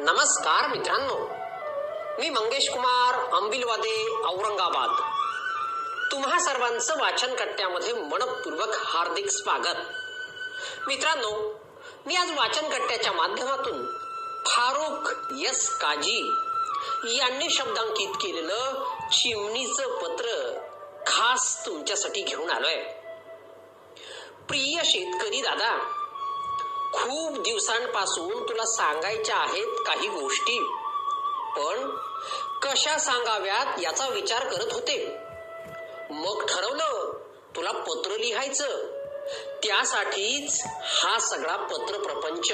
नमस्कार मित्रांनो. मी मंगेश कुमार अंबिलवादे औरंगाबाद. तुम्हा सर्वांचं वाचन कट्ट्यामध्ये मनपूर्वक हार्दिक स्वागत. मित्रांनो मी आज वाचन कट्ट्याच्या माध्यमातून फारुख यस काजी यांनी शब्दांकित केलेलं चिमणीचं पत्र खास तुमच्यासाठी घेऊन आलोय. प्रिय शेतकरी दादा खूप दिवसांपासून तुला सांगायच्या आहेत काही गोष्टी. पण कशा सांगाव्यात याचा विचार करत होते. मग ठरवलं तुला पत्र लिहायचं. त्यासाठीच हा सगळा पत्र प्रपंच.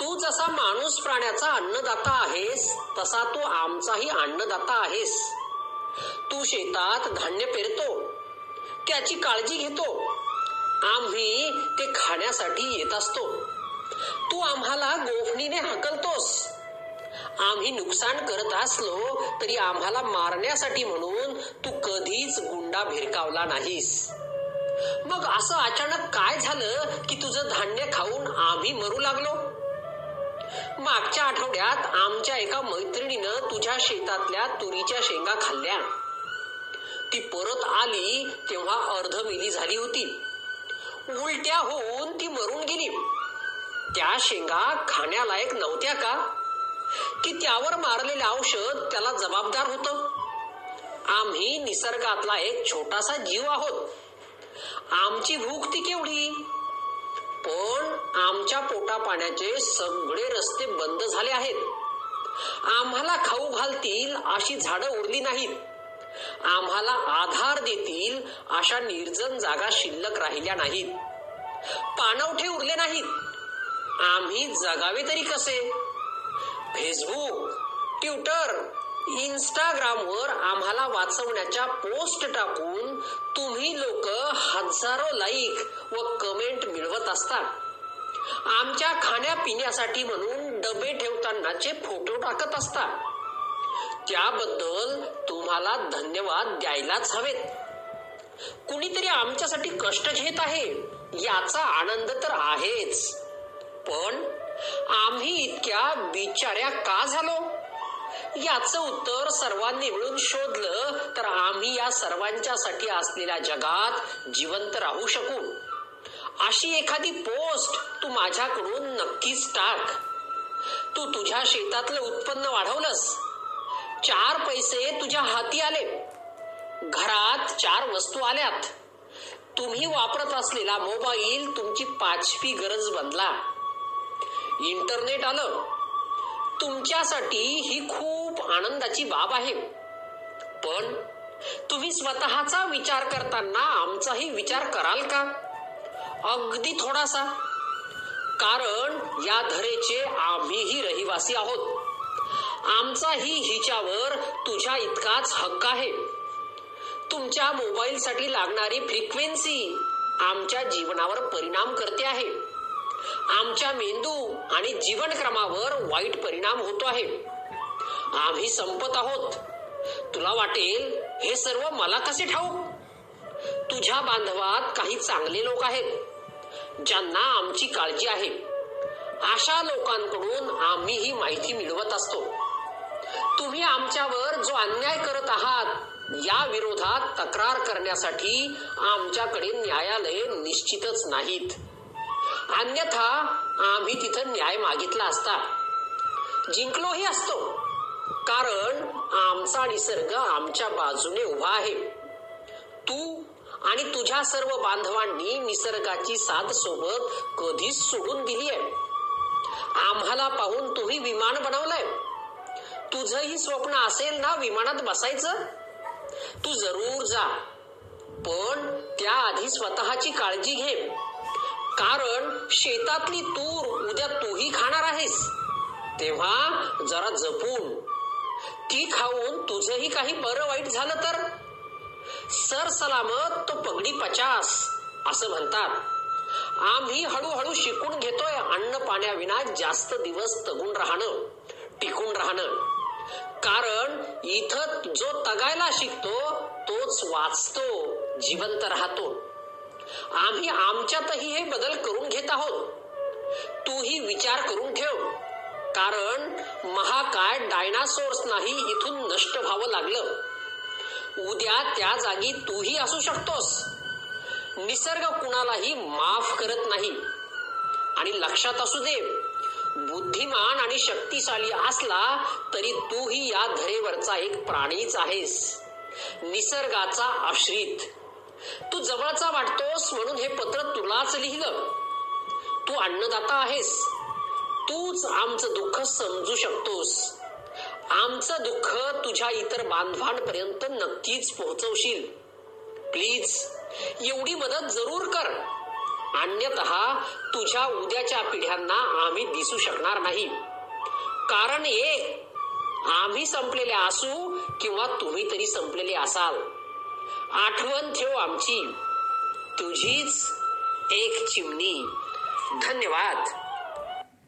तू जसा माणूस प्राण्याचा अन्नदाता आहेस तसा तू आमचाही अन्नदाता आहेस. तू शेतात धान्य पेरतो त्याची काळजी घेतो. आम्ही ते खाण्यासाठी येत असतो. तू आम्हाला गोफणीने हकलतोस. आम्ही नुकसान करत असलो तरी आम्हाला मारण्यासाठी म्हणून तू कधीच गुंडा भिरकावला नाहीस. मग असं अचानक काय झालं की तुझं धान्य खाऊन आम्ही मरू लागलो? मागच्या आठवड्यात आमच्या एका मैत्रिणीनं तुझ्या शेतातल्या तुरीच्या शेंगा खाल्ल्या. ती परत आली तेव्हा अर्धमेली झाली होती. उलट्या होऊन ती मरून गेली. त्या शेंगा खाण्यालायक नव्हत्या का? की त्यावर मारलेले औषध त्याला जबाबदार होत? आम्ही निसर्गातला एक छोटासा जीव आहोत. आमची भूक ती केवढी? पण आमच्या पोटा पाण्याचे सगळे रस्ते बंद झाले आहेत. आम्हाला खाऊ घालतील अशी झाडं उरली नाहीत. आम्हाला आधार देतील अशा निर्जन जागा शिल्लक राहिल्या नाहीत. पाणवठे उरले नाहीत. आम्ही जगावे तरी कसे? फेसबुक ट्विटर इंस्टाग्रामवर आम्हाला वाचवण्याच्या पोस्ट टाकून तुम्ही लोक हजारो लाईक व कमेंट मिळवत असता आमच्या खाण्यापिण्यासाठी म्हणून डबे ठेवतानाचे फोटो टाकत असता त्याबद्दल तुम्हाला धन्यवाद द्यायलाच हवेत. कुणीतरी आमच्यासाठी कष्ट घेत आहे याचा आनंद तर आहेच. पण आम्ही इतक्या बिचाऱ्या का झालो? याचं उत्तर सर्वांनी मिळून शोधलं तर आम्ही या सर्वांच्यासाठी असलेल्या जगात जिवंत राहू शकू. अशी एखादी पोस्ट तू माझ्याकडून नक्कीच टाक. तू तुझ्या शेतातलं उत्पन्न वाढवलंस. चार पैसे तुझ्या हाती आले. घरात चार वस्तू आल्यात. तुम्ही वापरत असलेला मोबाईल तुमची पाचवी गरज बनला. इंटरनेट आलं. तुमच्यासाठी ही खूप आनंदाची बाब आहे. पण तुम्ही स्वतःचा विचार करताना आमचाही विचार कराल का? अगदी थोडासा. कारण या धरेचे आम्हीही रहिवासी आहोत. आमचाही हिच्यावर तुझ्या इतकाच हक्क आहे. तुमच्या मोबाईलसाठी लागणारी फ्रिक्वेन्सी आमच्या जीवनावर परिणाम करते आहे. आमच्या मेंदू आणि जीवनक्रमावर वाईट परिणाम होतो आहे. आम्ही संपत आहोत. तुला वाटेल हे सर्व मला कसे ठाऊक? तुझ्या बांधवात काही चांगले लोक आहेत ज्यांना आमची काळजी आहे. अशा लोकांकडून आम्ही ही माहिती मिळवत असतो. तुम्ही आमच्यावर जो अन्याय करत आहात या विरोधात तक्रार करण्यासाठी आमच्याकडे न्यायालय निश्चितच नाहीत. अन्यथा आम्ही तिथं न्याय मागितला असता. जिंकलोही असतो कारण आमचा निसर्ग आमच्या बाजूने उभा आहे. तू आणि तुझ्या सर्व बांधवांनी निसर्गाची साथ सोबत कधीच सोडून दिली आहे आम्हाला पाहून तुम्ही विमान बनवलंय. तुझंही स्वप्न असेल ना विमानात बसायचं? तू जरूर जा. पण त्याआधी स्वतःची काळजी घे. कारण शेतातली तूर उद्या तूही खाणार आहेस. तेव्हा जरा जपून. ती खाऊन तुझंही काही बरं वाईट झालं तर? सर सलामत तो पगडी पचास असं म्हणतात. आम्ही हळूहळू शिकून घेतोय अन्न पाण्याविना जास्त दिवस तगून राहणं टिकून राहणं. कारण इथं जो तगायला शिकतो तोच वाचतो जिवंत राहतो. आम्ही आमच्यातही हे बदल करून घेत आहोत. तूही विचार करून ठेव. कारण महाकाय डायनासोर्स नाही इथून नष्ट व्हावं लागलं. उद्या त्या जागी तूही असू शकतोस. निसर्ग कुणालाही माफ करत नाही. आणि लक्षात असू दे बुद्धिमान आणि शक्तिशाली असला तरी तूही या धरेवरचा एक प्राणीच आहेस. निसर्गाचा आश्रित. तू जवळचा वाटतोस म्हणून हे पत्र तुलाच लिहिलं. तू अन्नदाता आहेस. तूच आमचं दुःख समजू शकतोस. आमचं दुःख तुझ्या इतर बांधवांपर्यंत नक्कीच पोहोचवशील. प्लीज एवढी मदत जरूर कर. अन्यत तुझ्या उद्याच्या पिढ्यांना आम्ही दिसू शकणार नाही. कारण एक आम्ही संपलेले असू किंवा तुम्ही तरी संपलेले असाल. आठवण ठेव आमची. तुझीच एक चिमणी. धन्यवाद.